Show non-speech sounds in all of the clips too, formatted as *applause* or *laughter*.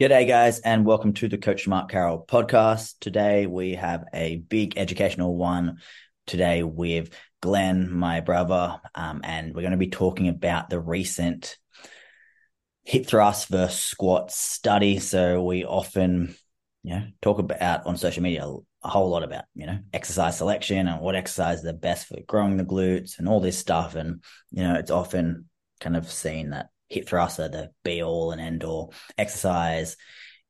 G'day, guys, and welcome to the Coach Mark Carroll podcast. Today we have a big educational one today with Glen, my brother, um, and we're going to be talking about the recent hip thrust versus squat study. So we often, you know, talk about on social media a whole lot about, you know, exercise selection and what exercise are best for growing the glutes and all this stuff. And, you know, it's often kind of seen that hip thruster, the be all and end all exercise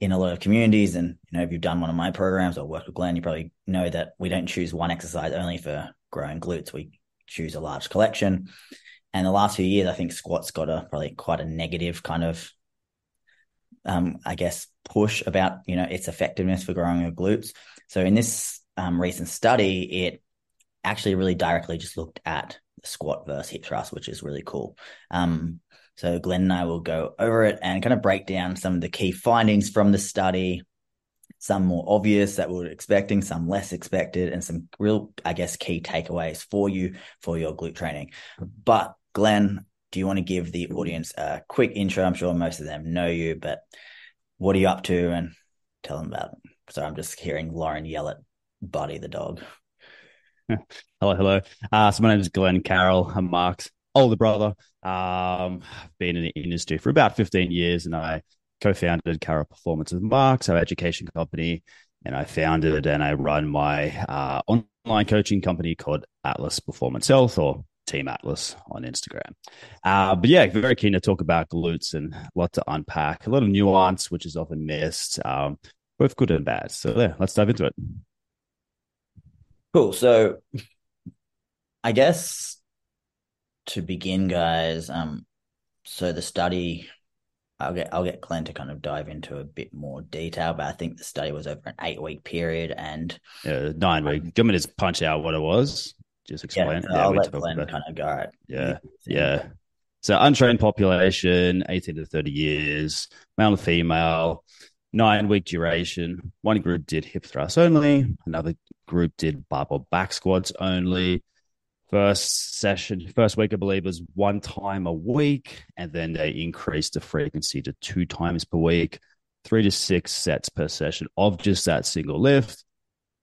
in a lot of communities. And, you know, if you've done one of my programs or worked with Glen, you probably know that we don't choose one exercise only for growing glutes. We choose a large collection. And the last few years, I think squats got a probably quite a negative kind of, um, I guess, push about, you know, its effectiveness for growing your glutes. So in this um, recent study, it actually really directly just looked at squat versus hip thrust, which is really cool. Um, so Glen and I will go over it and kind of break down some of the key findings from the study, some more obvious that we were expecting, some less expected, and some real, I guess, key takeaways for you for your glute training. But Glen, do you want to give the audience a quick intro? I'm sure most of them know you, but what are you up to and tell them about it. So I'm just hearing Lauren yell at Buddy the dog. *laughs* hello, hello. Uh, so my name is Glen Carroll. I'm Mark's older brother. Um, I've been in the industry for about 15 years, and I co-founded Carroll Performance with Mark's, our education company, and I founded and I run my uh, online coaching company called Atlas Performance Health, or Team Atlas on Instagram. Uh, but yeah, very keen to talk about glutes and a lot to unpack, a lot of nuance, which is often missed, um, both good and bad. So yeah, let's dive into it. Cool. So I guess to begin, guys, um, so the study, I'll get I'll get Glen to kind of dive into a bit more detail, but I think the study was over an eight week period and yeah, nine week. Do you want me to just punch out what it was? Just explain. Yeah, yeah I'll let Glen kind of go. Yeah, yeah. So untrained population, eighteen to thirty years, male and female, nine week duration. One group did hip thrust only. Another group did barbell back squats only first session, first week, I believe, was one time a week, and then they increased the frequency to two times per week, three to six sets per session of just that single lift.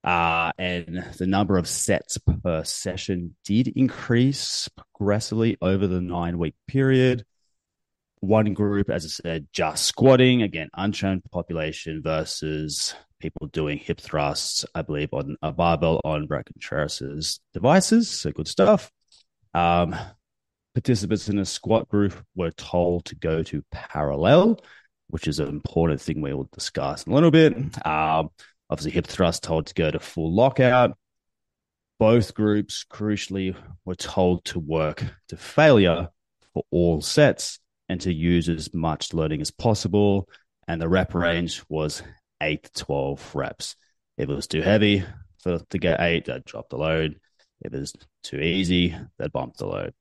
Uh, and the number of sets per session did increase progressively over the nine week period. One group, as I said, just squatting, again, untrained population versus people doing hip thrusts, I believe, on a barbell on Brett Contreras' devices. So good stuff. Um, participants in a squat group were told to go to parallel, which is an important thing we will discuss in a little bit. Um, obviously, hip thrust told to go to full lockout. Both groups, crucially, were told to work to failure for all sets and to use as much loading as possible. And the rep range was eight to 12 reps. If it was too heavy for to get eight, they'd drop the load. If it was too easy, they'd bump the load.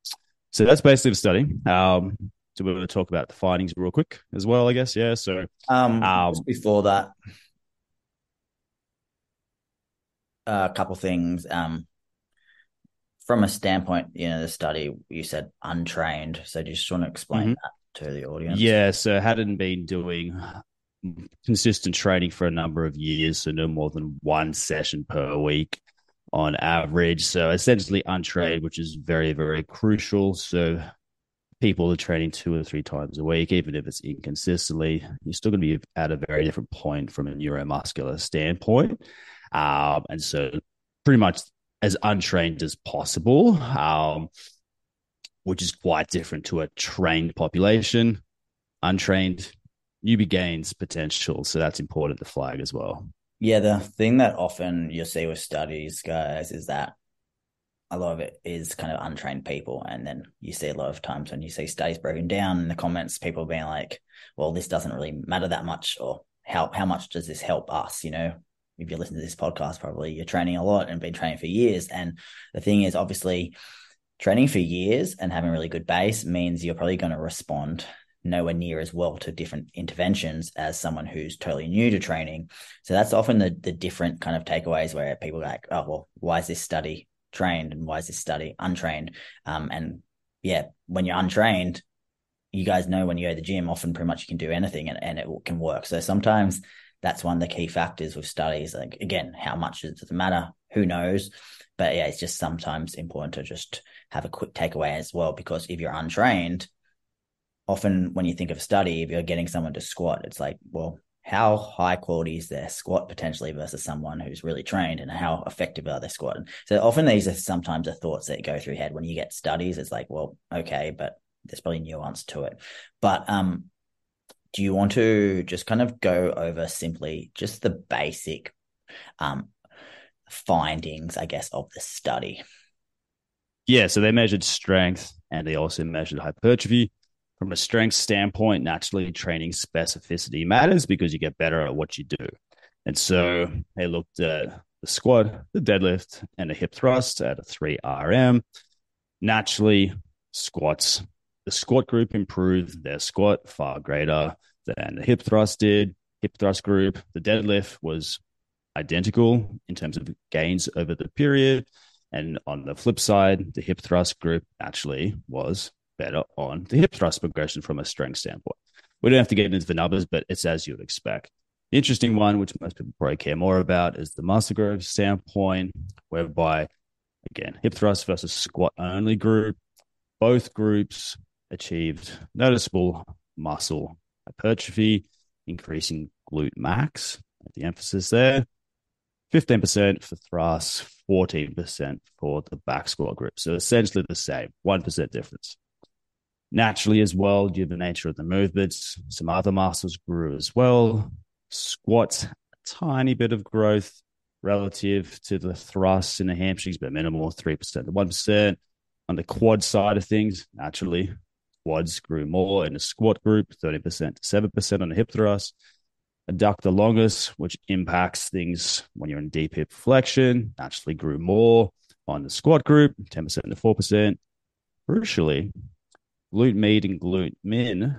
So that's basically the study. Um, so we're going to talk about the findings real quick as well, I guess. Yeah. So um, um before that, a couple things. Um, from a standpoint, you know, the study you said untrained. So do you just want to explain mm-hmm. that to the audience? Yeah. So hadn't been doing consistent training for a number of years, so no more than one session per week on average. So essentially untrained, which is very, very crucial. So people are training two or three times a week, even if it's inconsistently, you're still going to be at a very different point from a neuromuscular standpoint. Um, and so pretty much as untrained as possible, um, which is quite different to a trained population. Untrained, newbie gains potential. So that's important to flag as well. Yeah, the thing that often you'll see with studies, guys, is that a lot of it is kind of untrained people. And then you see a lot of times when you see studies broken down in the comments, people being like, well, this doesn't really matter that much, or how, how much does this help us? You know, if you listen to this podcast, probably you're training a lot and been training for years. And the thing is, obviously, training for years and having really good base means you're probably going to respond nowhere near as well to different interventions as someone who's totally new to training. So that's often the the different kind of takeaways where people are like, oh well, why is this study trained and why is this study untrained? Um, and yeah, when you're untrained, you guys know when you go to the gym, often pretty much you can do anything and, and it can work. So sometimes that's one of the key factors with studies. Like again, how much does it matter? Who knows? But yeah, it's just sometimes important to just have a quick takeaway as well, because if you're untrained, often when you think of study, if you're getting someone to squat, it's like, well, how high quality is their squat potentially versus someone who's really trained and how effective are they squatting? So often these are sometimes the thoughts that go through your head when you get studies. It's like, well, okay, but there's probably nuance to it. But um, do you want to just kind of go over simply just the basic um, findings, I guess, of the study? Yeah, so they measured strength and they also measured hypertrophy. From a strength standpoint, naturally training specificity matters because you get better at what you do. And so they looked at the squat, the deadlift, and the hip thrust at a 3 RM. Naturally, squats the squat group improved their squat far greater than the hip thrust did. Hip thrust group, the deadlift was identical in terms of gains over the period. And on the flip side, the hip thrust group actually was better on the hip thrust progression from a strength standpoint. We don't have to get into the numbers, but it's as you would expect. The interesting one, which most people probably care more about, is the muscle growth standpoint, whereby, again, hip thrust versus squat only group. Both groups achieved noticeable muscle hypertrophy, increasing glute max. The emphasis there 15% for thrust, 14% for the back squat group. So essentially the same, 1% difference. Naturally, as well, due to the nature of the movements, some other muscles grew as well. Squats, a tiny bit of growth relative to the thrusts in the hamstrings, but minimal, 3% to 1%. On the quad side of things, naturally, quads grew more in the squat group, 30% to 7% on the hip thrust. Adductor longus, which impacts things when you're in deep hip flexion, actually grew more on the squat group, 10% to 4%. Crucially, glute med and glute min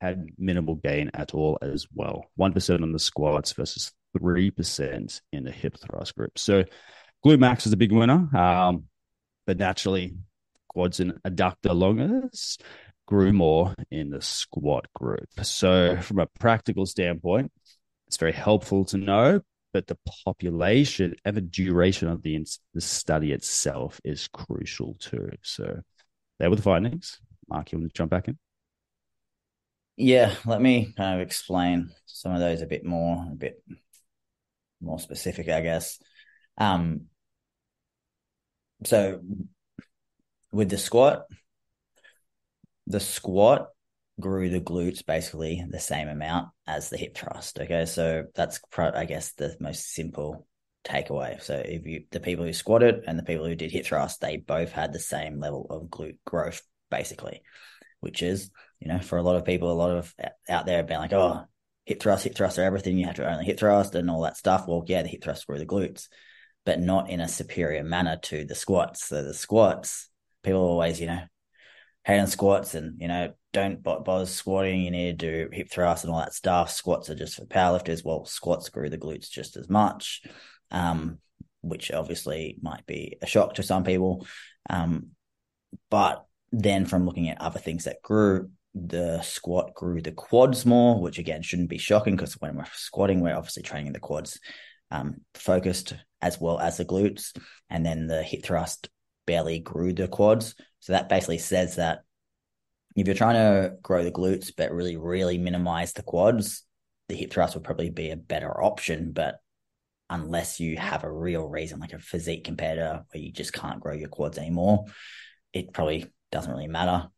had minimal gain at all as well. 1% on the squats versus 3% in the hip thrust group. So glute max is a big winner. Um, but naturally, quads and adductor longus grew more in the squat group. So, from a practical standpoint, it's very helpful to know, but the population and the duration of the, the study itself is crucial too. So, there were the findings. Mark, you want to jump back in? Yeah, let me kind of explain some of those a bit more, a bit more specific, I guess. Um, so with the squat, the squat grew the glutes basically the same amount as the hip thrust. Okay, so that's I guess the most simple takeaway. So if you the people who squatted and the people who did hip thrust, they both had the same level of glute growth basically, which is you know for a lot of people, a lot of out there being like, oh, hip thrust, hip thrust are everything. You have to only hip thrust and all that stuff. Well, yeah, the hip thrust grew the glutes, but not in a superior manner to the squats. So the squats, people always you know hand squats and you know don't bother squatting you need to do hip thrusts and all that stuff squats are just for powerlifters well squats grew the glutes just as much um, which obviously might be a shock to some people um, but then from looking at other things that grew the squat grew the quads more which again shouldn't be shocking because when we're squatting we're obviously training the quads um, focused as well as the glutes and then the hip thrust barely grew the quads. So that basically says that if you're trying to grow the glutes but really, really minimize the quads, the hip thrust would probably be a better option. But unless you have a real reason, like a physique competitor where you just can't grow your quads anymore, it probably doesn't really matter.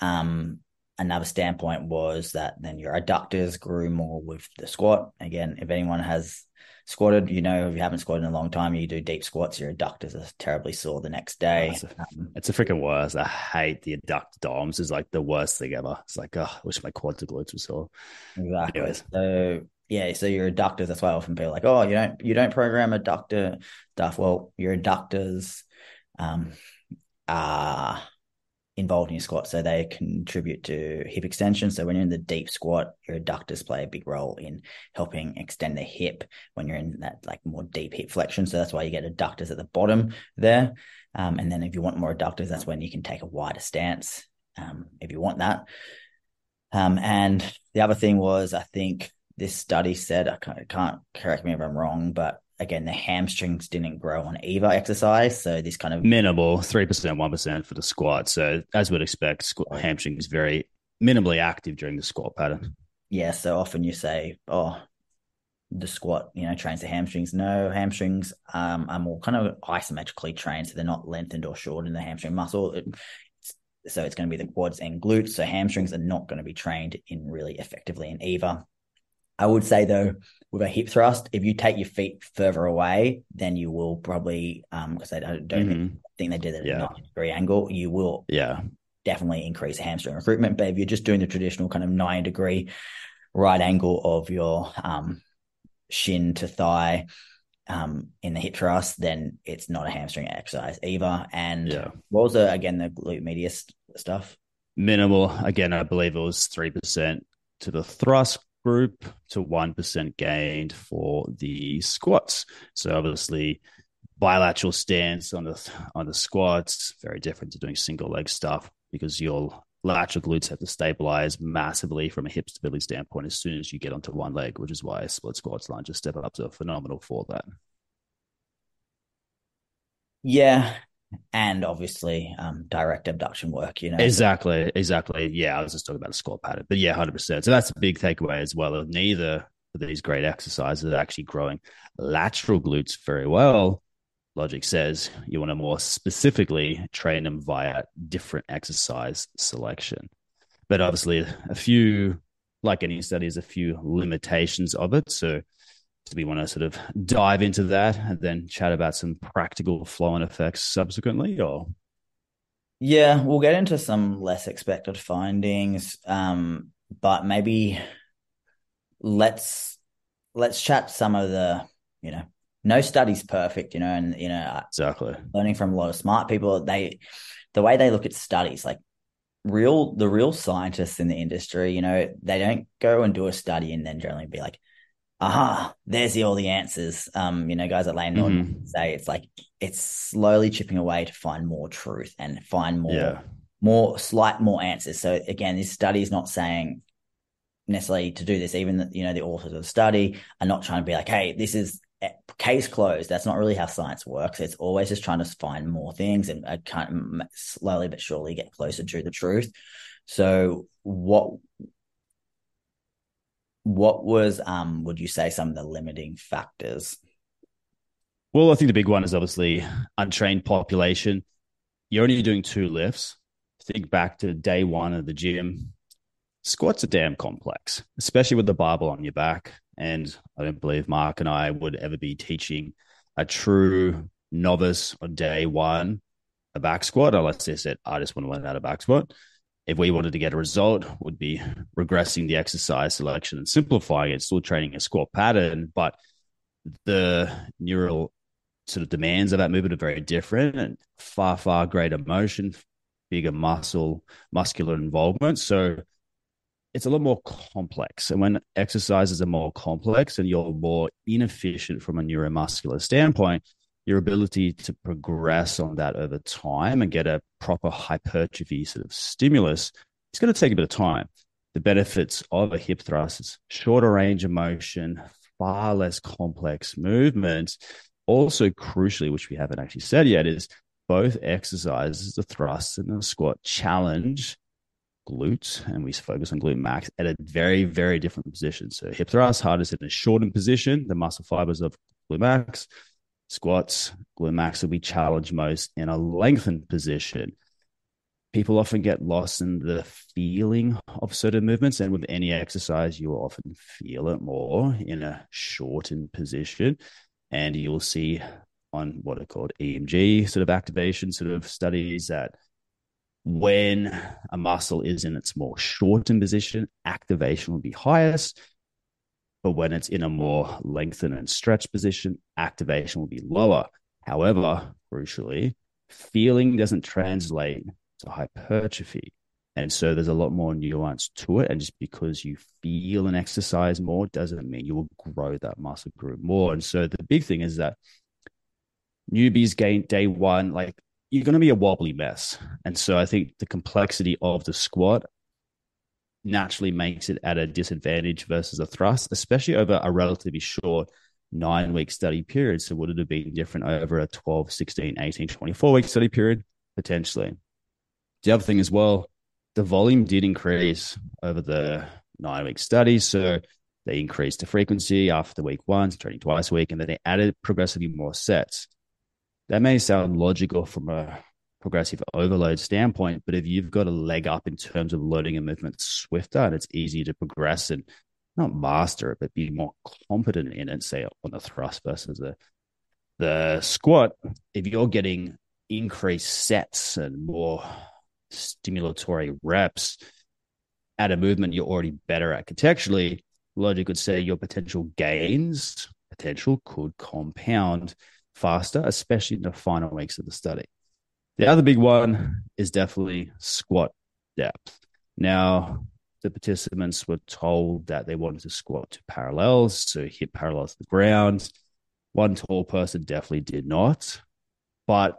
Um, another standpoint was that then your adductors grew more with the squat. Again, if anyone has squatted, you know, if you haven't squatted in a long time, you do deep squats, your adductors are terribly sore the next day. It's a, um, it's a freaking worst. I hate the adduct DOMs. Is like the worst thing ever. It's like, oh, I wish my quads and glutes were sore. Exactly. Anyways. So yeah, so your adductors. That's why often people are like, oh, you don't you don't program adductor stuff. Well, your adductors um, are involved in your squat. So they contribute to hip extension. So when you're in the deep squat, your adductors play a big role in helping extend the hip when you're in that like more deep hip flexion. So that's why you get adductors at the bottom there. Um, and then if you want more adductors, that's when you can take a wider stance um, if you want that. Um, and the other thing was, I think this study said, I can't, can't correct me if I'm wrong, but again, the hamstrings didn't grow on either exercise. So this kind of minimal 3%, 1% for the squat. So as we'd expect, squat, hamstring is very minimally active during the squat pattern. Yeah. So often you say, oh, the squat, you know, trains the hamstrings. No, hamstrings um, are more kind of isometrically trained, so they're not lengthened or shortened in the hamstring muscle. It, so it's going to be the quads and glutes. So hamstrings are not going to be trained in really effectively in either. I would say though, with a hip thrust, if you take your feet further away, then you will probably, um, because I don't, don't mm-hmm. think they did it at yeah. a 90 degree angle, you will yeah definitely increase hamstring recruitment. But if you're just doing the traditional kind of nine degree right angle of your um, shin to thigh um, in the hip thrust, then it's not a hamstring exercise either. And yeah. what was the, again, the glute medius stuff? Minimal. Again, I believe it was 3% to the thrust group to 1% gained for the squats. So obviously bilateral stance on the on the squats very different to doing single leg stuff because your lateral glutes have to stabilize massively from a hip stability standpoint as soon as you get onto one leg, which is why split squats lunges step up to phenomenal for that. Yeah, and obviously um, direct abduction work. You know, exactly, exactly. Yeah, I was just talking about a squat pattern, but yeah, hundred percent. So that's a big takeaway as well. Neither of these great exercises are actually growing lateral glutes very well. Logic says you want to more specifically train them via different exercise selection, but obviously a few, like any studies, a few limitations of it. So we want to sort of dive into that and then chat about some practical flow and effects subsequently or? Yeah we'll get into some less expected findings um, but maybe let's let's chat some of the you know no study's perfect you know and you know exactly. learning from a lot of smart people they the way they look at studies like real the real scientists in the industry you know they don't go and do a study and then generally be like aha, there's the, all the answers. Um, you know, guys at Layne Norton mm-hmm. say it's like it's slowly chipping away to find more truth and find more, yeah. more slight more answers. So again, this study is not saying necessarily to do this. Even the, you know the authors of the study are not trying to be like, hey, this is case closed. That's not really how science works. It's always just trying to find more things and uh, kind of slowly but surely get closer to the truth. So what what was um would you say some of the limiting factors? Well i think the big one is obviously untrained population. You're only doing two lifts. Think back to day one of the gym. Squats are damn complex especially with the barbell on your back. And i don't believe mark and i would ever be teaching a true novice on day one a back squat unless they said i just want to learn how to back squat if we wanted to get a result, would be regressing the exercise selection and simplifying it, still training a squat pattern, but the neural sort of demands of that movement are very different and far, far greater motion, bigger muscle, muscular involvement. So it's a lot more complex. And when exercises are more complex and you're more inefficient from a neuromuscular standpoint, your ability to progress on that over time and get a proper hypertrophy sort of stimulus, it's going to take a bit of time. The benefits of a hip thrust is shorter range of motion, far less complex movements. Also, crucially, which we haven't actually said yet, is both exercises, the thrust and the squat, challenge glutes, and we focus on glute max at a very, very different position. So, hip thrust, hardest in a shortened position, the muscle fibers of glute max squats, glute max will be challenged most in a lengthened position. People often get lost in the feeling of certain movements, and with any exercise, you will often feel it more in a shortened position. And you'll see on what are called EMG sort of activation sort of studies that when a muscle is in its more shortened position, activation will be highest. But when it's in a more lengthened and stretched position, activation will be lower. However, crucially, feeling doesn't translate to hypertrophy. And so there's a lot more nuance to it. And just because you feel an exercise more doesn't mean you will grow that muscle group more. And so the big thing is that newbies gain day one, like you're going to be a wobbly mess. And so I think the complexity of the squat naturally makes it at a disadvantage versus a thrust, especially over a relatively short nine week study period. So, would it have been different over a 12, 16, 18, 24 week study period? Potentially. The other thing as well, the volume did increase over the nine week study. So, they increased the frequency after week one, training twice a week, and then they added progressively more sets. That may sound logical from a progressive overload standpoint, but if you've got a leg up in terms of loading and movement swifter, and it's easier to progress and not master it, but be more competent in it, say on the thrust versus the the squat, if you're getting increased sets and more stimulatory reps at a movement you're already better at contextually, logic would say your potential gains potential could compound faster, especially in the final weeks of the study. The other big one is definitely squat depth. Now, the participants were told that they wanted to squat to parallels, so hip parallel to the ground. One tall person definitely did not, but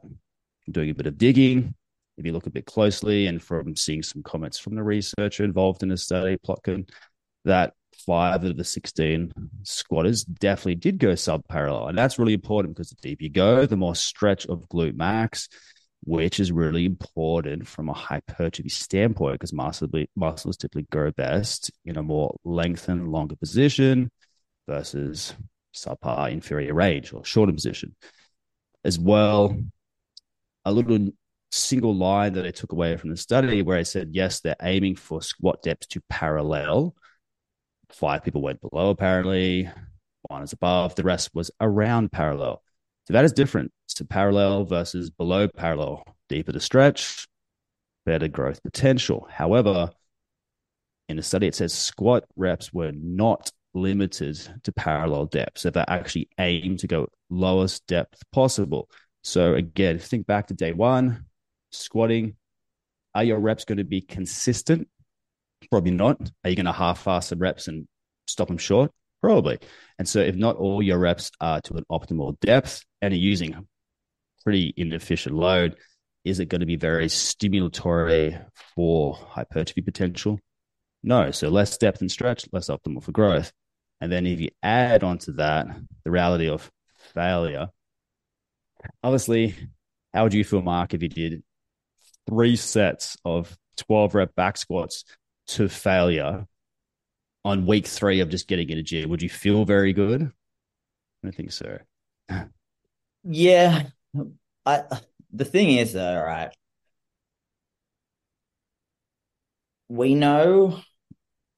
doing a bit of digging, if you look a bit closely and from seeing some comments from the researcher involved in the study, Plotkin, that five of the 16 squatters definitely did go sub parallel. And that's really important because the deeper you go, the more stretch of glute max, which is really important from a hypertrophy standpoint because muscles typically grow best in a more lengthened, longer position versus subpar inferior range or shorter position. As well, a little single line that I took away from the study where I said, yes, they're aiming for squat depths to parallel Five people went below apparently, one is above, the rest was around parallel. So that is different. to parallel versus below parallel, deeper the stretch, better growth potential. However, in the study, it says squat reps were not limited to parallel depth. So they actually aim to go lowest depth possible. So again, think back to day one, squatting. Are your reps going to be consistent Probably not. Are you going to half-fast some reps and stop them short? Probably. And so, if not all your reps are to an optimal depth and you're using pretty inefficient load, is it going to be very stimulatory for hypertrophy potential? No. So, less depth and stretch, less optimal for growth. And then, if you add onto that the reality of failure, obviously, how would you feel, Mark, if you did three sets of 12 rep back squats to failure on week three of just getting in a gym, would you feel very good? I don't think so. yeah. I the thing is though, right? We know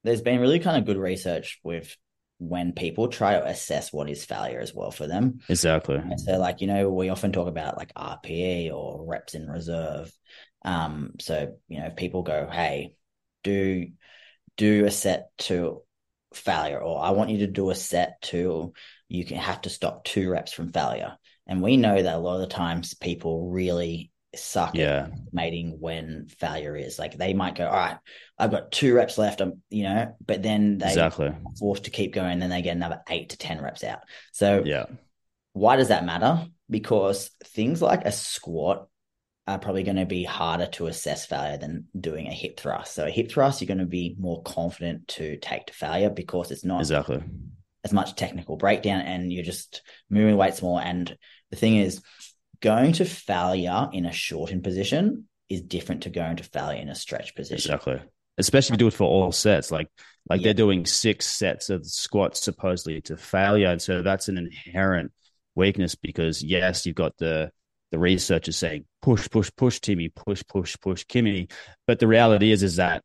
there's been really kind of good research with when people try to assess what is failure as well for them. Exactly. And so, like, you know, we often talk about like RPE or reps in reserve. Um, so, you know, if people go, hey, do do a set to failure, or I want you to do a set to you can have to stop two reps from failure. And we know that a lot of the times people really suck yeah. at estimating when failure is. Like they might go, all right, I've got two reps left. I'm, you know, but then they exactly forced to keep going. Then they get another eight to 10 reps out. So yeah, why does that matter? Because things like a squat are probably going to be harder to assess failure than doing a hip thrust. So a hip thrust, you're going to be more confident to take to failure because it's not exactly as much technical breakdown and you're just moving weights more. And the thing is, going to failure in a shortened position is different to going to failure in a stretch position. Exactly. Especially if you do it for all sets, like like yeah. they're doing six sets of squats supposedly to failure, and so that's an inherent weakness because yes, you've got the the research is saying push, push, push, Timmy, push, push, push, Kimmy. But the reality is, is that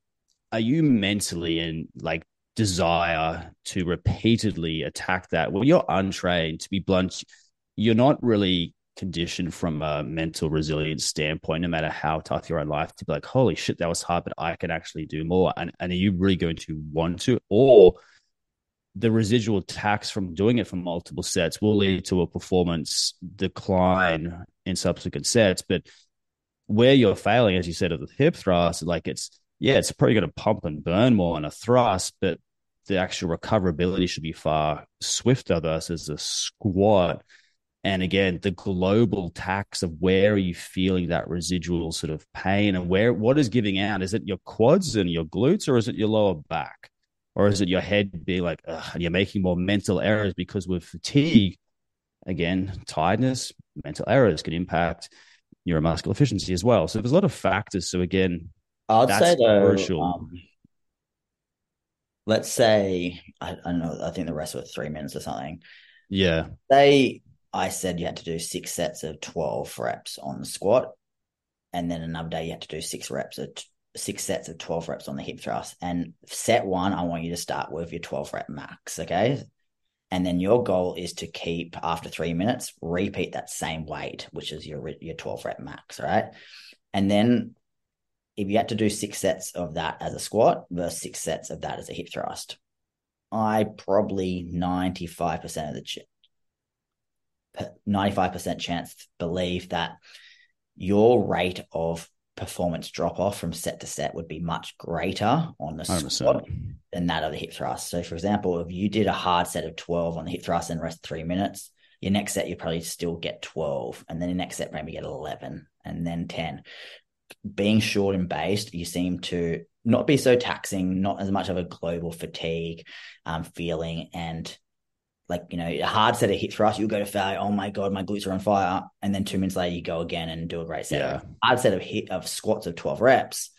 are you mentally in like desire to repeatedly attack that? Well, you're untrained. To be blunt, you're not really conditioned from a mental resilience standpoint, no matter how tough your own life, to be like, holy shit, that was hard, but I can actually do more. And, and are you really going to want to? Or the residual tax from doing it for multiple sets will lead to a performance decline in subsequent sets. But where you're failing, as you said, of the hip thrust, like it's yeah, it's probably going to pump and burn more on a thrust, but the actual recoverability should be far swifter versus a squat. And again, the global tax of where are you feeling that residual sort of pain and where what is giving out? Is it your quads and your glutes or is it your lower back? Or is it your head being like, and you're making more mental errors because with fatigue, again, tiredness, mental errors can impact neuromuscular efficiency as well. So there's a lot of factors. So again, I'd say though, um, let's say I, I, don't know. I think the rest were three minutes or something. Yeah. they I said you had to do six sets of twelve reps on the squat, and then another day you had to do six reps of six sets of twelve reps on the hip thrust. And set one, I want you to start with your twelve rep max. Okay. And then your goal is to keep after three minutes, repeat that same weight, which is your your 12 rep max, right? And then if you had to do six sets of that as a squat versus six sets of that as a hip thrust, I probably 95% of the ch- 95% chance believe that your rate of performance drop off from set to set would be much greater on the 100%. squat than that of the hip thrust. So, for example, if you did a hard set of 12 on the hip thrust and rest three minutes, your next set you probably still get 12, and then your next set maybe get 11, and then 10. Being short and based, you seem to not be so taxing, not as much of a global fatigue um, feeling, and like you know a hard set of hip thrust, you'll go to failure. Oh my god, my glutes are on fire, and then two minutes later you go again and do a great set. Yeah. Hard set of hit of squats of twelve reps,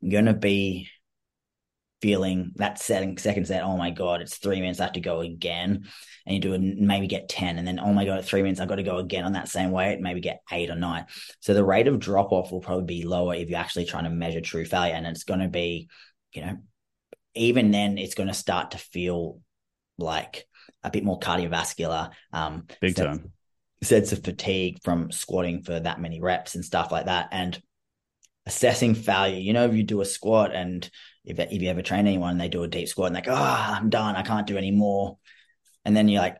you're gonna be feeling that setting second set. Oh my god, it's three minutes. I have to go again, and you do it, maybe get ten, and then oh my god, at three minutes I've got to go again on that same weight, maybe get eight or nine. So the rate of drop off will probably be lower if you're actually trying to measure true failure, and it's going to be, you know, even then it's going to start to feel like a bit more cardiovascular. Um, Big sense, time. Sense of fatigue from squatting for that many reps and stuff like that. And assessing failure, you know, if you do a squat and if, if you ever train anyone, they do a deep squat and they're like, oh, I'm done. I can't do any more. And then you're like,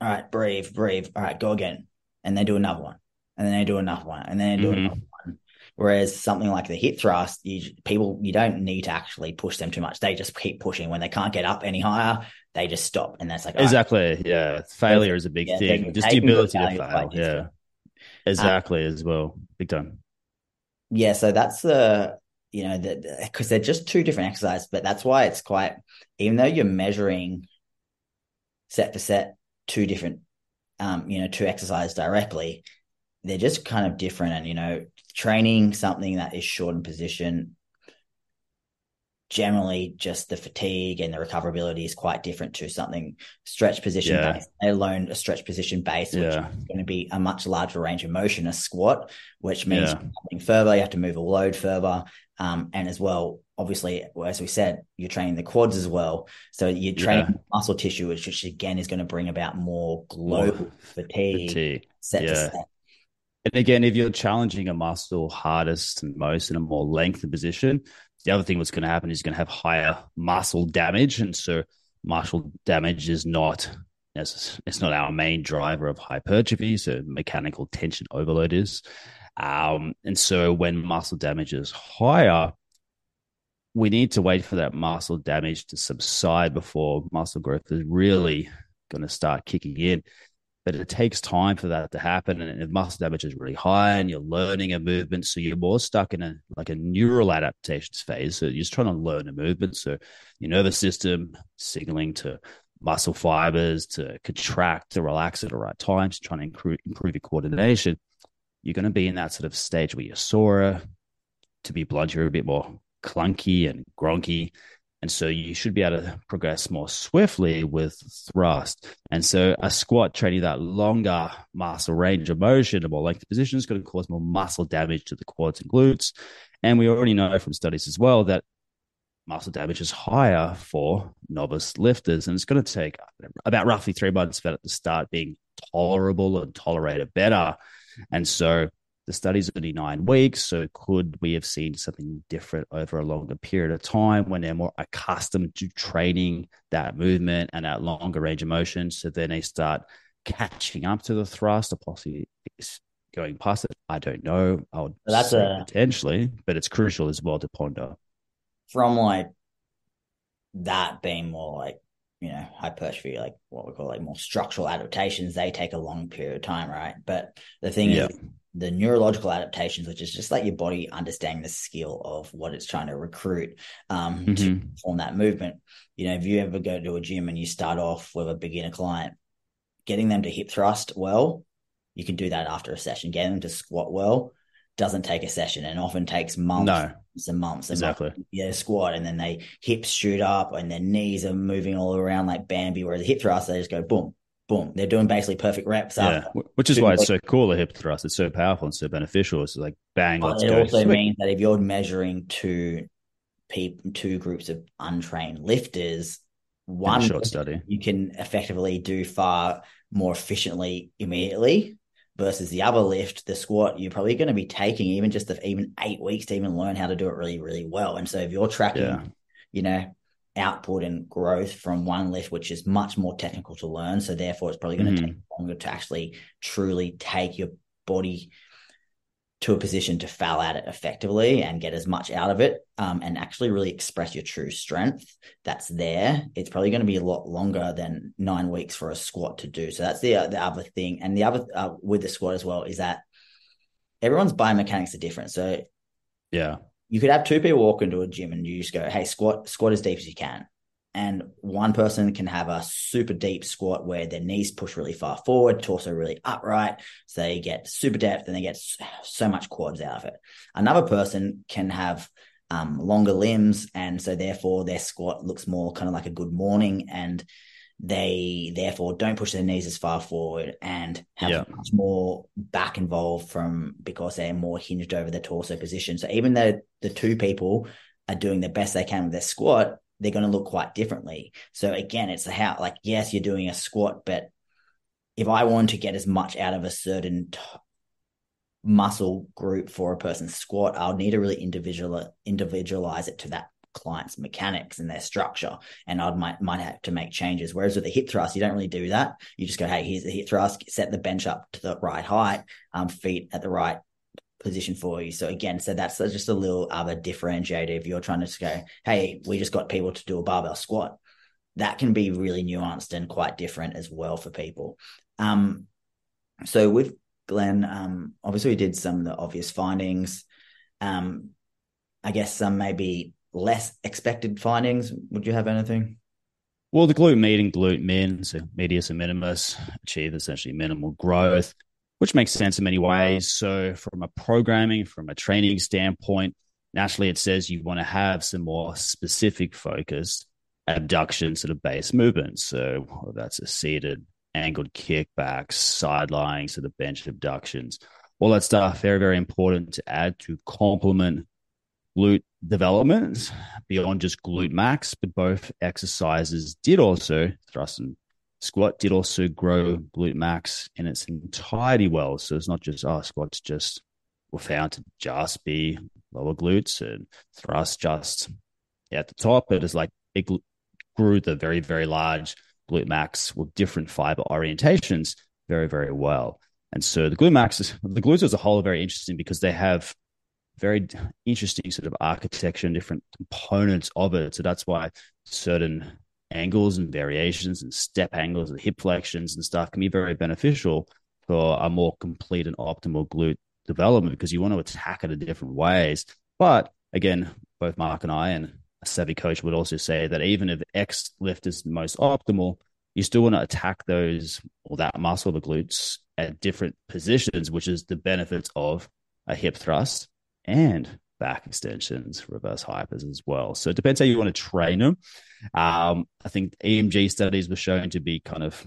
all right, breathe, breathe. All right, go again. And they do another one. And then they do another one. And then they do mm-hmm. another one. Whereas something like the hip thrust, you, people you don't need to actually push them too much. They just keep pushing. When they can't get up any higher, they just stop, and that's like exactly. Right. Yeah, failure is a big yeah, thing. Just the ability to fail. Yeah, exactly um, as well. Big time. Yeah, so that's the you know because they're just two different exercises, but that's why it's quite even though you're measuring set for set two different um you know two exercises directly they're just kind of different and you know training something that is short in position generally just the fatigue and the recoverability is quite different to something stretch position yeah. based, let alone a stretch position base, which yeah. is going to be a much larger range of motion, a squat, which means yeah. further, you have to move a load further. Um, and as well, obviously, as we said, you're training the quads as well. So you're training yeah. muscle tissue, which, which again is going to bring about more global fatigue, fatigue. set to set. And again, if you're challenging a muscle hardest and most in a more lengthened position, the other thing that's going to happen is you're going to have higher muscle damage. And so muscle damage is not it's not our main driver of hypertrophy. So mechanical tension overload is. Um, and so when muscle damage is higher, we need to wait for that muscle damage to subside before muscle growth is really going to start kicking in but it takes time for that to happen. And if muscle damage is really high and you're learning a movement, so you're more stuck in a like a neural adaptations phase. So you're just trying to learn a movement. So your nervous system signaling to muscle fibers to contract to relax at the right times, trying to improve, improve your coordination. You're going to be in that sort of stage where you're sore. To be blunt, you're a bit more clunky and gronky. And so you should be able to progress more swiftly with thrust. And so a squat training that longer muscle range of motion, a more length position is going to cause more muscle damage to the quads and glutes. And we already know from studies as well that muscle damage is higher for novice lifters. And it's going to take about roughly three months for it to start being tolerable and tolerated better. And so the study's only nine weeks, so could we have seen something different over a longer period of time when they're more accustomed to training that movement and that longer range of motion? So then they start catching up to the thrust or possibly going past it. I don't know. I would that's a, potentially, but it's crucial as well to ponder. From like that being more like you know hypertrophy, like what we call like more structural adaptations, they take a long period of time, right? But the thing yeah. is, the neurological adaptations, which is just like your body understanding the skill of what it's trying to recruit um, mm-hmm. to perform that movement. You know, if you ever go to a gym and you start off with a beginner client, getting them to hip thrust well, you can do that after a session. Getting them to squat well doesn't take a session and often takes months no. and months. Exactly. Yeah, squat and then they hips shoot up and their knees are moving all around like Bambi. Whereas the hip thrust, they just go boom, boom. They're doing basically perfect reps. Yeah, which is why it's so cool. The hip thrust, it's so powerful and so beneficial. It's like bang, but let's it go. also means that if you're measuring two people, two groups of untrained lifters, one short study, you can effectively do far more efficiently immediately versus the other lift, the squat, you're probably going to be taking even just the, even eight weeks to even learn how to do it really, really well. And so if you're tracking, yeah. you know, output and growth from one lift, which is much more technical to learn, so therefore it's probably going to mm-hmm. take longer to actually truly take your body to a position to foul at it effectively and get as much out of it um, and actually really express your true strength that's there. It's probably going to be a lot longer than nine weeks for a squat to do. So that's the, uh, the other thing. And the other uh, with the squat as well is that everyone's biomechanics are different. So yeah you could have two people walk into a gym and you just go hey squat squat as deep as you can and one person can have a super deep squat where their knees push really far forward, torso really upright. So they get super depth and they get so much quads out of it. Another person can have um, longer limbs. And so therefore their squat looks more kind of like a good morning and they therefore don't push their knees as far forward and have yeah. much more back involved from because they're more hinged over their torso position. So even though the two people are doing the best they can with their squat, they're going to look quite differently. So again, it's how like yes, you're doing a squat, but if I want to get as much out of a certain t- muscle group for a person's squat, I'll need to really individual individualize it to that client's mechanics and their structure, and I might might have to make changes. Whereas with the hip thrust, you don't really do that. You just go, hey, here's the hip thrust, set the bench up to the right height, um, feet at the right position for you. So again, so that's just a little other differentiator. If you're trying to go, hey, we just got people to do a barbell squat, that can be really nuanced and quite different as well for people. Um, so with Glen, um, obviously we did some of the obvious findings. Um, I guess some maybe less expected findings. Would you have anything? Well, the glute and glute min, so medius and minimus, achieve essentially minimal growth which makes sense in many ways. So, from a programming, from a training standpoint, naturally it says you want to have some more specific focus abduction sort of base movements. So, well, that's a seated, angled kickbacks, side lying, sort of bench abductions, all that stuff. Very, very important to add to complement glute development beyond just glute max, but both exercises did also thrust and Squat did also grow glute max in its entirety well. So it's not just, oh, squats just were found to just be lower glutes and thrust just at the top. But it's like it grew the very, very large glute max with different fiber orientations very, very well. And so the glute max, the glutes as a whole are very interesting because they have very interesting sort of architecture and different components of it. So that's why certain angles and variations and step angles and hip flexions and stuff can be very beneficial for a more complete and optimal glute development because you want to attack it in different ways. But again, both Mark and I and a savvy coach would also say that even if X lift is the most optimal, you still want to attack those or that muscle, the glutes, at different positions, which is the benefits of a hip thrust and back extensions, reverse hypers as well. So it depends how you want to train them. Um, I think EMG studies were shown to be kind of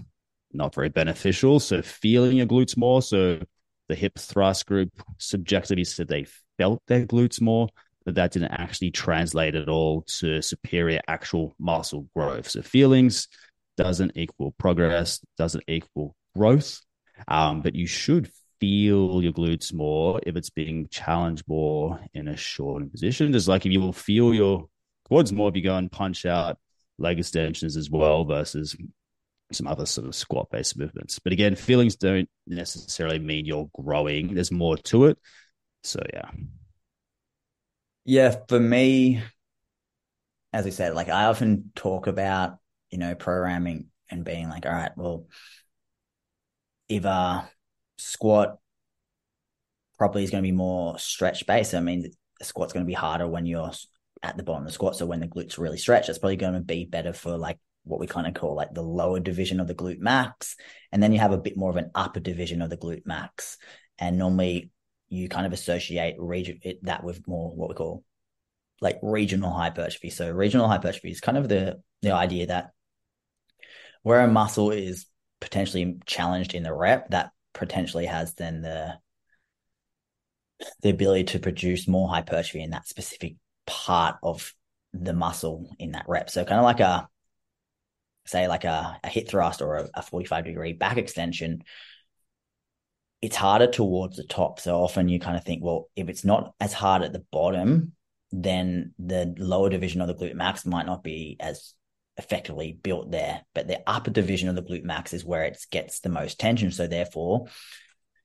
not very beneficial. So feeling your glutes more. So the hip thrust group subjectively said they felt their glutes more, but that didn't actually translate at all to superior actual muscle growth. So feelings doesn't equal progress, doesn't equal growth. Um, but you should feel your glutes more if it's being challenged more in a shortened position. Just like if you will feel your quads more if you go and punch out leg extensions as well versus some other sort of squat based movements. But again, feelings don't necessarily mean you're growing. There's more to it. So yeah. Yeah, for me, as I said, like I often talk about you know, programming and being like, all right, well, if a squat probably is going to be more stretch based. I mean, the squat's going to be harder when you're at the bottom of the squat. So when the glutes really stretch, it's probably going to be better for like what we kind of call like the lower division of the glute max. And then you have a bit more of an upper division of the glute max. And normally you kind of associate region it, that with more what we call like regional hypertrophy. So regional hypertrophy is kind of the the idea that where a muscle is potentially challenged in the rep, that potentially has then the the ability to produce more hypertrophy in that specific part of the muscle in that rep. So kind of like a say like a, a hip thrust or a, a 45 degree back extension, it's harder towards the top. So often you kind of think, well, if it's not as hard at the bottom, then the lower division of the glute max might not be as effectively built there. But the upper division of the glute max is where it gets the most tension. So therefore,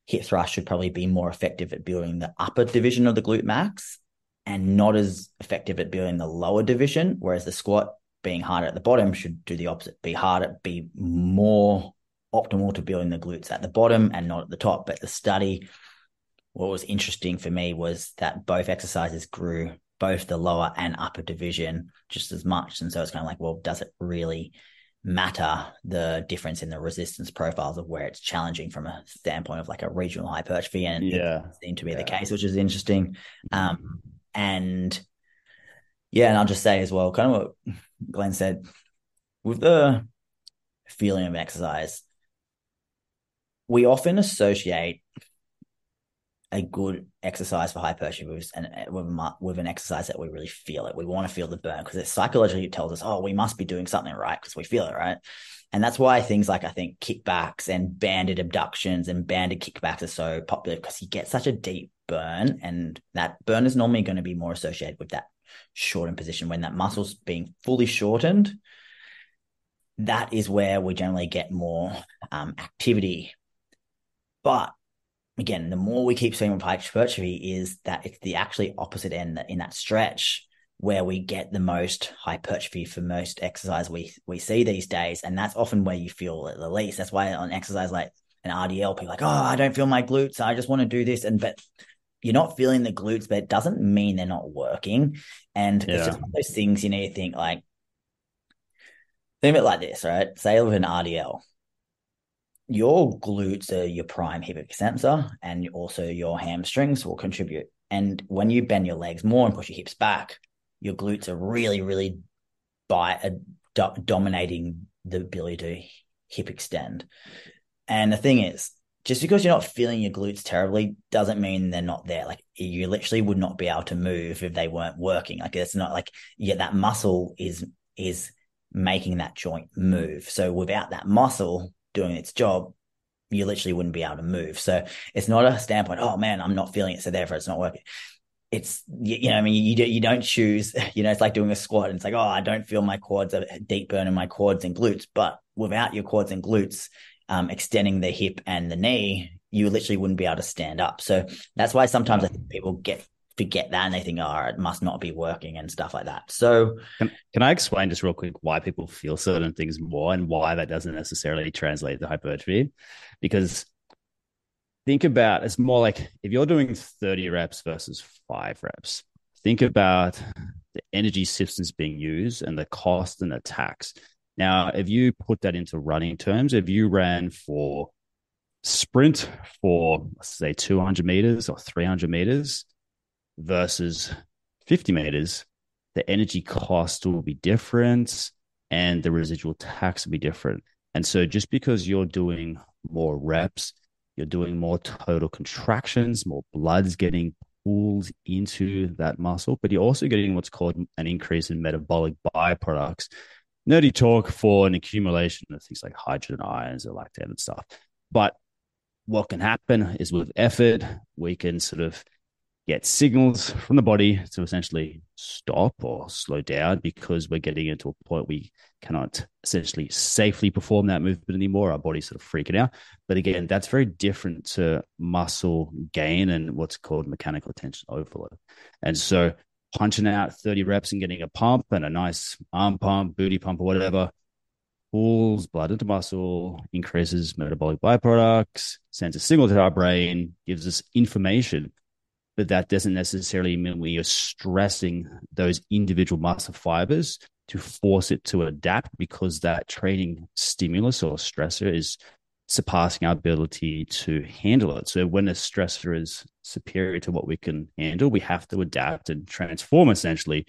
hip thrust should probably be more effective at building the upper division of the glute max and not as effective at building the lower division. Whereas the squat being harder at the bottom should do the opposite, be harder, be more optimal to building the glutes at the bottom and not at the top. But the study, what was interesting for me was that both exercises grew both the lower and upper division just as much. And so it's kind of like, well, does it really matter the difference in the resistance profiles of where it's challenging from a standpoint of like a regional hypertrophy? And yeah, it seemed to be yeah. the case, which is interesting. Um, and yeah, and I'll just say as well, kind of what Glen said with the feeling of exercise, we often associate a good exercise for hypertrophy with, and with, with an exercise that we really feel it. We want to feel the burn because it psychologically tells us, oh, we must be doing something right because we feel it, right? And that's why things like I think kickbacks and banded abductions and banded kickbacks are so popular because you get such a deep burn, and that burn is normally going to be more associated with that shortened position when that muscle's being fully shortened. That is where we generally get more um, activity. But again, the more we keep seeing with hypertrophy is that it's the actually opposite end in that stretch where we get the most hypertrophy for most exercise we we see these days, and that's often where you feel it the least. That's why on exercise like an RDL, people like, oh, I don't feel my glutes, I just want to do this, and but you're not feeling the glutes, but it doesn't mean they're not working. And yeah. it's just one of those things you need to think like, think of it like this, right? Say with an RDL, your glutes are your prime hip extensor and also your hamstrings will contribute. And when you bend your legs more and push your hips back, your glutes are really, really by uh, do- dominating the ability to hip extend. And the thing is, just because you're not feeling your glutes terribly doesn't mean they're not there. Like you literally would not be able to move if they weren't working. Like it's not like yeah, that muscle is is making that joint move. So without that muscle, doing its job, you literally wouldn't be able to move. So it's not a standpoint, oh man, I'm not feeling it. So therefore it's not working. It's, you, you know, I mean, you, you don't choose, *laughs* you know, it's like doing a squat and it's like, oh, I don't feel my quads, a deep burn in my quads and glutes. But without your quads and glutes, um, extending the hip and the knee, you literally wouldn't be able to stand up. So that's why sometimes I think people get forget that and they think, oh, it must not be working and stuff like that. So, can, can I explain just real quick why people feel certain things more and why that doesn't necessarily translate to hypertrophy? Because think about it's more like if you're doing 30 reps versus five reps, think about the energy systems being used and the cost and the tax. Now, if you put that into running terms, if you ran for sprint for, let's say, 200 meters or 300 meters, versus 50 meters, the energy cost will be different and the residual tax will be different. And so just because you're doing more reps, you're doing more total contractions, more blood's getting pulled into that muscle, but you're also getting what's called an increase in metabolic byproducts. Nerdy talk for an accumulation of things like hydrogen ions or lactate and stuff. But what can happen is with effort, we can sort of get signals from the body to essentially stop or slow down because we're getting into a point we cannot essentially safely perform that movement anymore. Our body's sort of freaking out. But again, that's very different to muscle gain and what's called mechanical tension overload. And so punching out 30 reps and getting a pump and a nice arm pump, booty pump, or whatever, pulls blood into muscle, increases metabolic byproducts, sends a signal to our brain, gives us information. But that doesn't necessarily mean we are stressing those individual muscle fibers to force it to adapt because that training stimulus or stressor is surpassing our ability to handle it. So when a stressor is superior to what we can handle, we have to adapt and transform essentially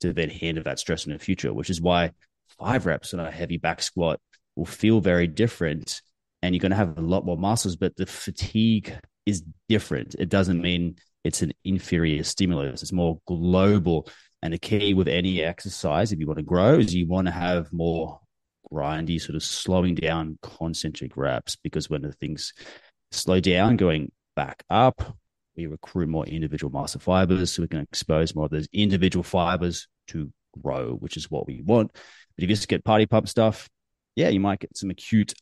to then handle that stress in the future, which is why five reps on a heavy back squat will feel very different. And you're going to have a lot more muscles, but the fatigue is different. It doesn't mean it's an inferior stimulus, it's more global. And the key with any exercise, if you want to grow, is you want to have more grindy, sort of slowing down concentric reps because when the things slow down, going back up, we recruit more individual muscle fibers so we can expose more of those individual fibers to grow, which is what we want. But if you just get party pump stuff, yeah, you might get some acute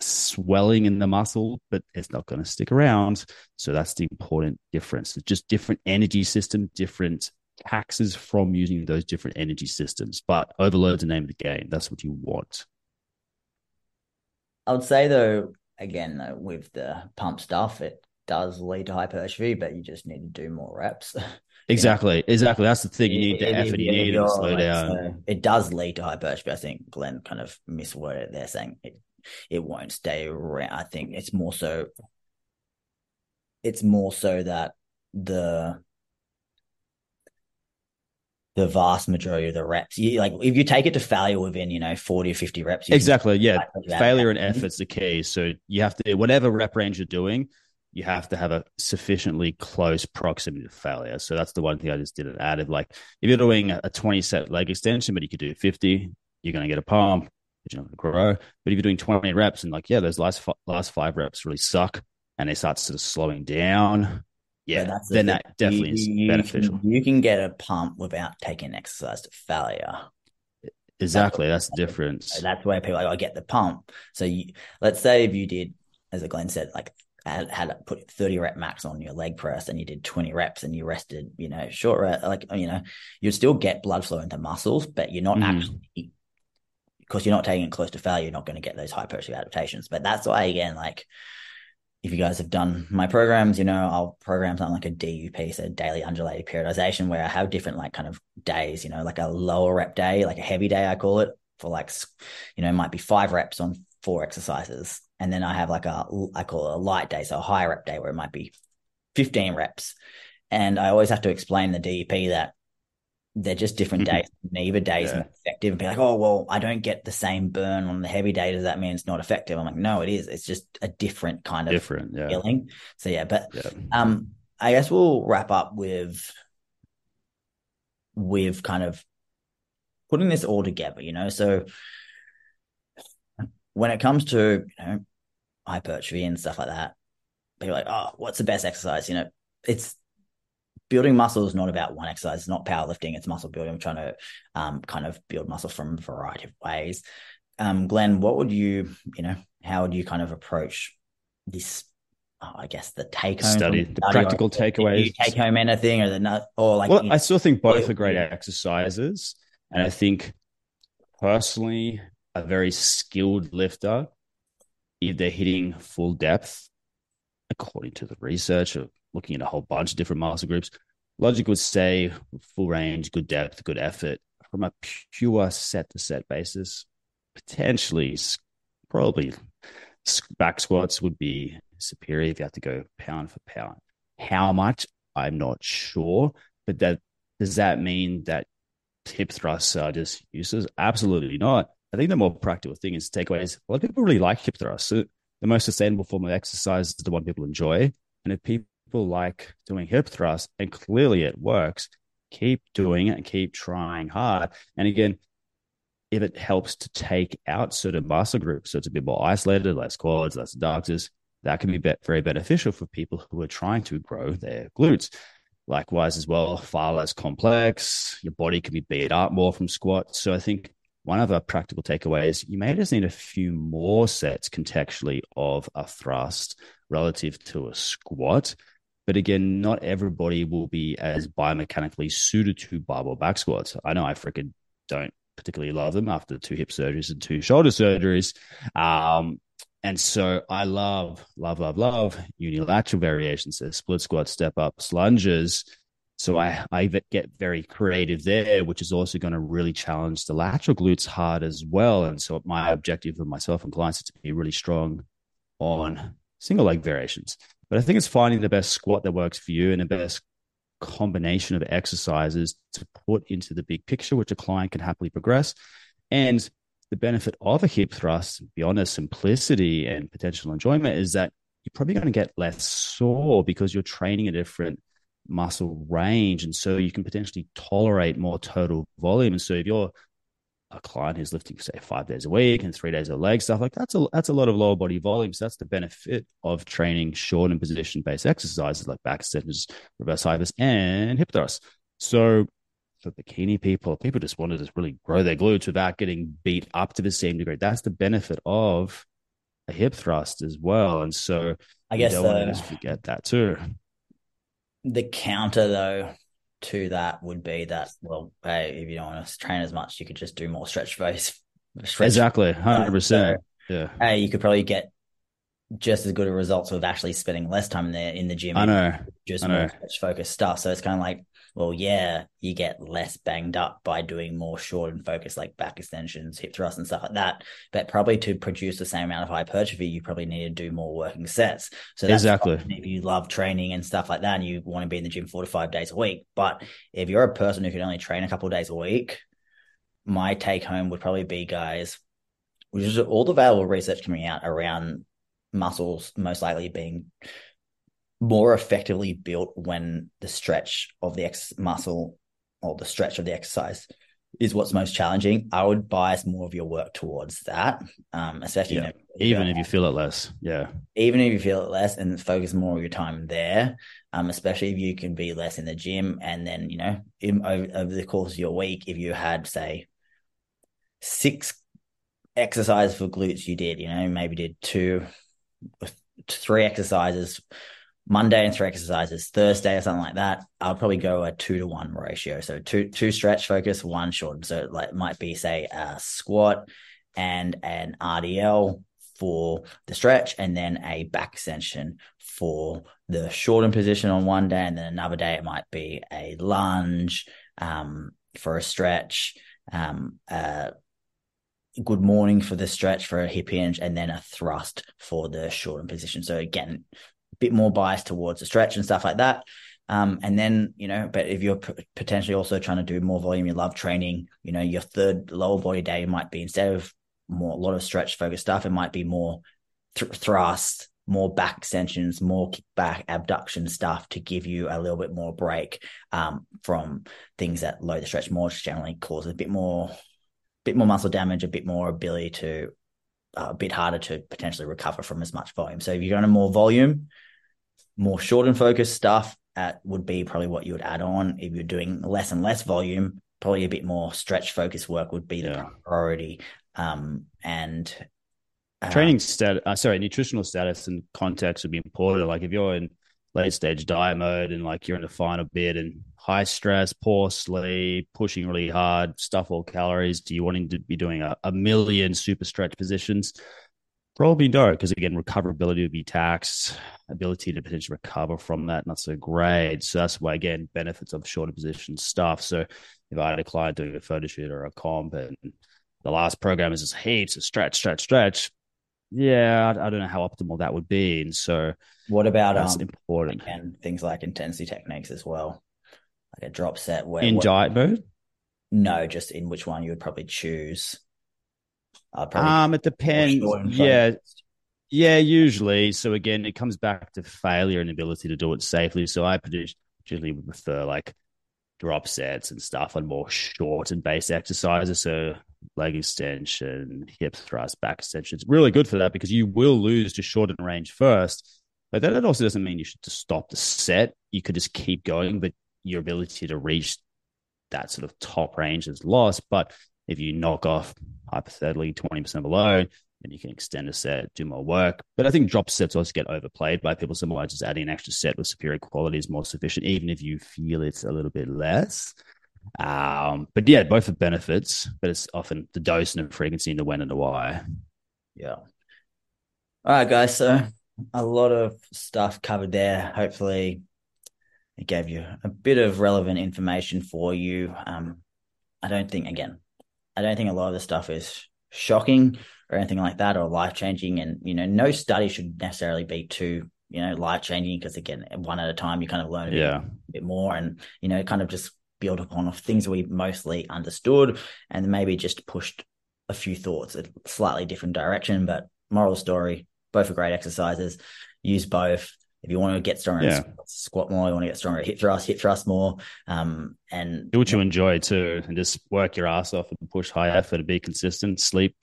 swelling in the muscle, but it's not going to stick around. So that's the important difference. It's just different energy system, different taxes from using those different energy systems. But overload's the name of the game. That's what you want. I would say though, again though, with the pump stuff, it does lead to hypertrophy, but you just need to do more reps. *laughs* Exactly, exactly. That's the thing. You need the effort. You need to slow down. So it does lead to hypertrophy. I think Glen kind of misworded it there, saying it it won't stay around. I think it's more so. It's more so that the the vast majority of the reps. You like if you take it to failure within, you know, 40 or 50 reps. Exactly. Yeah. Failure and effort's the key. So you have to whatever rep range you're doing, you have to have a sufficiently close proximity to failure. So that's the one thing I just didn't add. Of like if you're doing a 20 set leg extension, but you could do 50, you're going to get a pump, you're not going to grow. But if you're doing 20 reps and like, yeah, those last last five reps really suck and they start sort of slowing down, yeah, the then thing. that definitely you, is beneficial. You can get a pump without taking exercise to failure. Exactly, that's, that's the difference. That's where people like, I get the pump. So you, let's say if you did, as Glen said, like had, had put 30 rep max on your leg press and you did 20 reps and you rested, you know, short rest, like, you know, you'd still get blood flow into muscles, but you're not mm. actually, because you're not taking it close to failure, you're not going to get those hypertrophy adaptations. But that's why, again, like, if you guys have done my programs, you know, I'll program something like a DUP, so daily undulated periodization, where I have different like kind of days, you know, like a lower rep day, like a heavy day, I call it for like, you know, might be five reps on four exercises. And then I have like a, I call it a light day, so a high rep day where it might be 15 reps. And I always have to explain the DUP that they're just different mm-hmm. days. Neither day is yeah. effective and be like, oh, well, I don't get the same burn on the heavy day. Does that mean it's not effective? I'm like, no, it is. It's just a different kind of different yeah. feeling. So yeah, but yeah. um, I guess we'll wrap up with with kind of putting this all together, you know. So when it comes to you know hypertrophy and stuff like that, people are like, oh, what's the best exercise? You know, it's building muscle is not about one exercise. It's not powerlifting. It's muscle building. I'm trying to um, kind of build muscle from a variety of ways. Um, Glen, what would you, you know, how would you kind of approach this? Oh, I guess the take home study, the study practical takeaways. take home anything or the not, or like. Well, you know, I still think both are great exercises, and I think personally, a very skilled lifter, if they're hitting full depth, according to the research of looking at a whole bunch of different muscle groups, logic would say full range, good depth, good effort from a pure set to set basis. Potentially, probably back squats would be superior if you have to go pound for pound. How much? I'm not sure, but that does that mean that hip thrusts are just useless? Absolutely not. I think the more practical thing is takeaways. A lot of people really like hip thrusts. The most sustainable form of exercise is the one people enjoy. And if people like doing hip thrusts and clearly it works, keep doing it and keep trying hard. And again, if it helps to take out certain muscle groups, so it's a bit more isolated, less quads, less adductors, that can be very beneficial for people who are trying to grow their glutes. Likewise, as well, far less complex. Your body can be beat up more from squats. So I think one of our practical takeaways, you may just need a few more sets contextually of a thrust relative to a squat. But again, not everybody will be as biomechanically suited to barbell back squats. I know I freaking don't particularly love them after two hip surgeries and two shoulder surgeries. Um, and so I love, love, love, love unilateral variations, so split squat, step ups, lunges. So I, I get very creative there, which is also going to really challenge the lateral glutes hard as well. And so my objective of myself and clients is to be really strong on single leg variations. But I think it's finding the best squat that works for you and the best combination of exercises to put into the big picture, which a client can happily progress. And the benefit of a hip thrust, beyond the simplicity and potential enjoyment, is that you're probably going to get less sore because you're training a different muscle range. And so you can potentially tolerate more total volume. And so if you're a client who's lifting, say, five days a week and three days of leg stuff, like that's a that's a lot of lower body volume. So that's the benefit of training short and position based exercises like back extensions, reverse hypers, and hip thrusts. So for bikini people, people just wanted to really grow their glutes without getting beat up to the same degree. That's the benefit of a hip thrust as well. And so I guess don't the, want to forget that too. The counter though to that would be that well, hey, if you don't want to train as much, you could just do more stretch phase. *laughs* Stretch exactly, hundred percent. Yeah. Hey, you could probably get just as good a results with actually spending less time in the in the gym. I know, just I more know. stretch focused stuff. So it's kind of like, well, yeah, you get less banged up by doing more short and focused like back extensions, hip thrusts, and stuff like that. But probably to produce the same amount of hypertrophy, you probably need to do more working sets. So that's Exactly. if you love training and stuff like that, and you want to be in the gym four to five days a week. But if you're a person who can only train a couple of days a week, my take home would probably be, guys, which is all the available research coming out around muscles most likely being more effectively built when the stretch of the ex muscle or the stretch of the exercise is what's most challenging. I would bias more of your work towards that, um, especially Yeah. you know, Even if you feel it less, yeah, even if you feel it less and focus more of your time there, um, especially if you can be less in the gym and then, you know, in, over, over the course of your week, if you had, say, six exercises for glutes you did, you know, maybe did two, three exercises Monday and three exercises Thursday or something like that, I'll probably go a two to one ratio. So two two stretch focus, one short. So like might be say a squat and an RDL for the stretch, and then a back extension for the shortened position on one day, and then another day it might be a lunge um, for a stretch, um, good morning for the stretch for a hip hinge, and then a thrust for the shortened position. So again, bit more bias towards the stretch and stuff like that. Um, and then, you know, but if you're p- potentially also trying to do more volume, you love training, you know, your third lower body day might be instead of more, a lot of stretch focused stuff, it might be more th- thrust, more back extensions, more kickback abduction stuff to give you a little bit more break, um, from things that load the stretch more, generally cause a bit more, bit more muscle damage, a bit more ability to, uh, a bit harder to potentially recover from as much volume. So if you're going to more volume, more short and focused stuff at, would be probably what you would add on. If you're doing less and less volume, probably a bit more stretch focused work would be the Yeah. priority. Um, and uh, training stat uh, sorry nutritional status and context would be important like if you're in late stage diet mode and like you're in the final bit and high stress poor sleep pushing really hard stuff all calories do you wanting to be doing a, a million super stretch positions probably no because again recoverability would be taxed. Ability to potentially recover from that not so great. So that's why again benefits of shorter position stuff. So if i had a client doing a photo shoot or a comp and the last program is just heaps of stretch stretch stretch yeah, I, I don't know how optimal that would be, and so what about that's um, important. and things like intensity techniques as well, like a drop set where in what- diet mode. no, just in which one you would probably choose. Probably Um, it depends. Yeah, yeah, usually. So again, it comes back to failure and ability to do it safely. So I produce- usually prefer like drop sets and stuff on more short and base exercises. So leg extension, hip thrust, back extension. It's really good for that because you will lose to shorten range first. But that also doesn't mean you should just stop the set. You could just keep going, but your ability to reach that sort of top range is lost. But if you knock off hypothetically 20% below, then you can extend a set, do more work. But I think drop sets also get overplayed by people. So why just adding an extra set with superior quality is more sufficient, even if you feel it's a little bit less. Um, but yeah, both have benefits, but it's often the dose and the frequency and the when and the why. Yeah. All right, guys. So a lot of stuff covered there. Hopefully, it gave you a bit of relevant information for you. Um, I don't think, again, I don't think a lot of the stuff is shocking or anything like that or life changing. And, you know, no study should necessarily be too, you know, life changing because, again, one at a time, you kind of learn a bit, Yeah. a bit more and, you know, kind of just build upon of things we mostly understood and maybe just pushed a few thoughts a slightly different direction. But moral story, both are great exercises. Use both. If you want to get stronger, Yeah. squat more. You want to get stronger, hip thrust, hip thrust more. Um, and Do what you enjoy too, and just work your ass off and push high effort and be consistent. Sleep,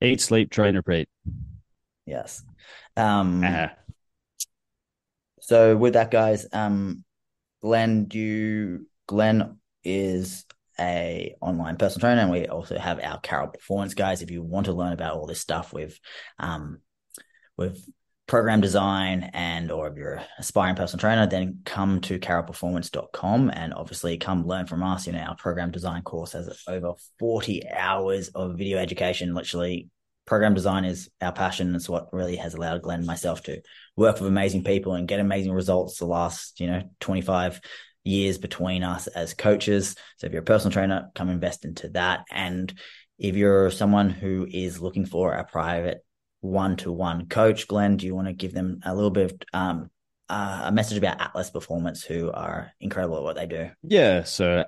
eat, sleep, train, repeat. yes. Um, Uh, So with that, guys, um, Glen, do you, Glen is a online personal trainer, and we also have our Carroll Performance guys. If you want to learn about all this stuff we've um, with program design and or if you're an aspiring personal trainer, then come to carrollperformance.com and obviously come learn from us. You know, our program design course has over 40 hours of video education. Literally, program design is our passion. It's what really has allowed Glen and myself to work with amazing people and get amazing results the last, you know, 25 years between us as coaches. So if you're a personal trainer, come invest into that. And if you're someone who is looking for a private one-to-one coach, Glen, do you want to give them a little bit of um, uh, a message about Atlas Performance, who are incredible at what they do? yeah. So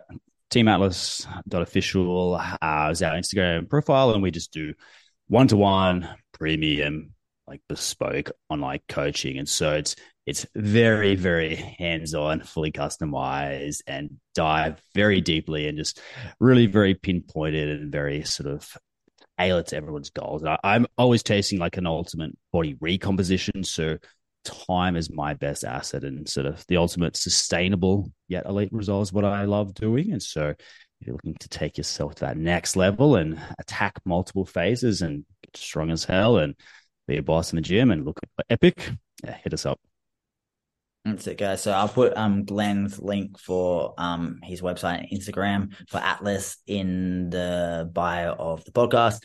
teamatlas.official uh, is our Instagram profile, and we just do one to one premium, like bespoke online coaching. And so it's it's very, very hands-on, fully customized, and dive very deeply and just really very pinpointed and very sort of tailored to everyone's goals. I, I'm always chasing like an ultimate body recomposition. So time is my best asset and sort of the ultimate sustainable yet elite result is what I love doing. And so if you're looking to take yourself to that next level and attack multiple phases and get strong as hell and be a boss in the gym and look epic, yeah, hit us up. That's it, guys. So I'll put um Glen's link for um his website and Instagram for Atlas in the bio of the podcast.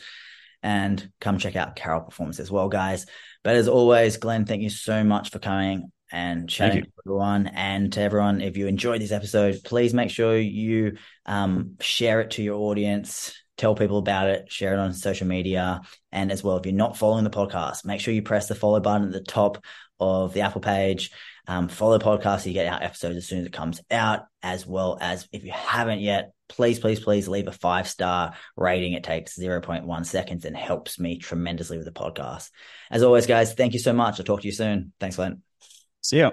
And come check out Carroll Performance as well, guys. But as always, Glen, thank you so much for coming and chatting to everyone. And to everyone, if you enjoyed this episode, please make sure you um share it to your audience. Tell people about it, share it on social media. And as well, if you're not following the podcast, make sure you press the follow button at the top of the Apple page. Um, follow the podcast so you get our episodes as soon as it comes out, as well as if you haven't yet, please, please, please leave a five star rating. It takes 0.1 seconds and helps me tremendously with the podcast. As always, guys, thank you so much. I'll talk to you soon. Thanks, Glen. See ya.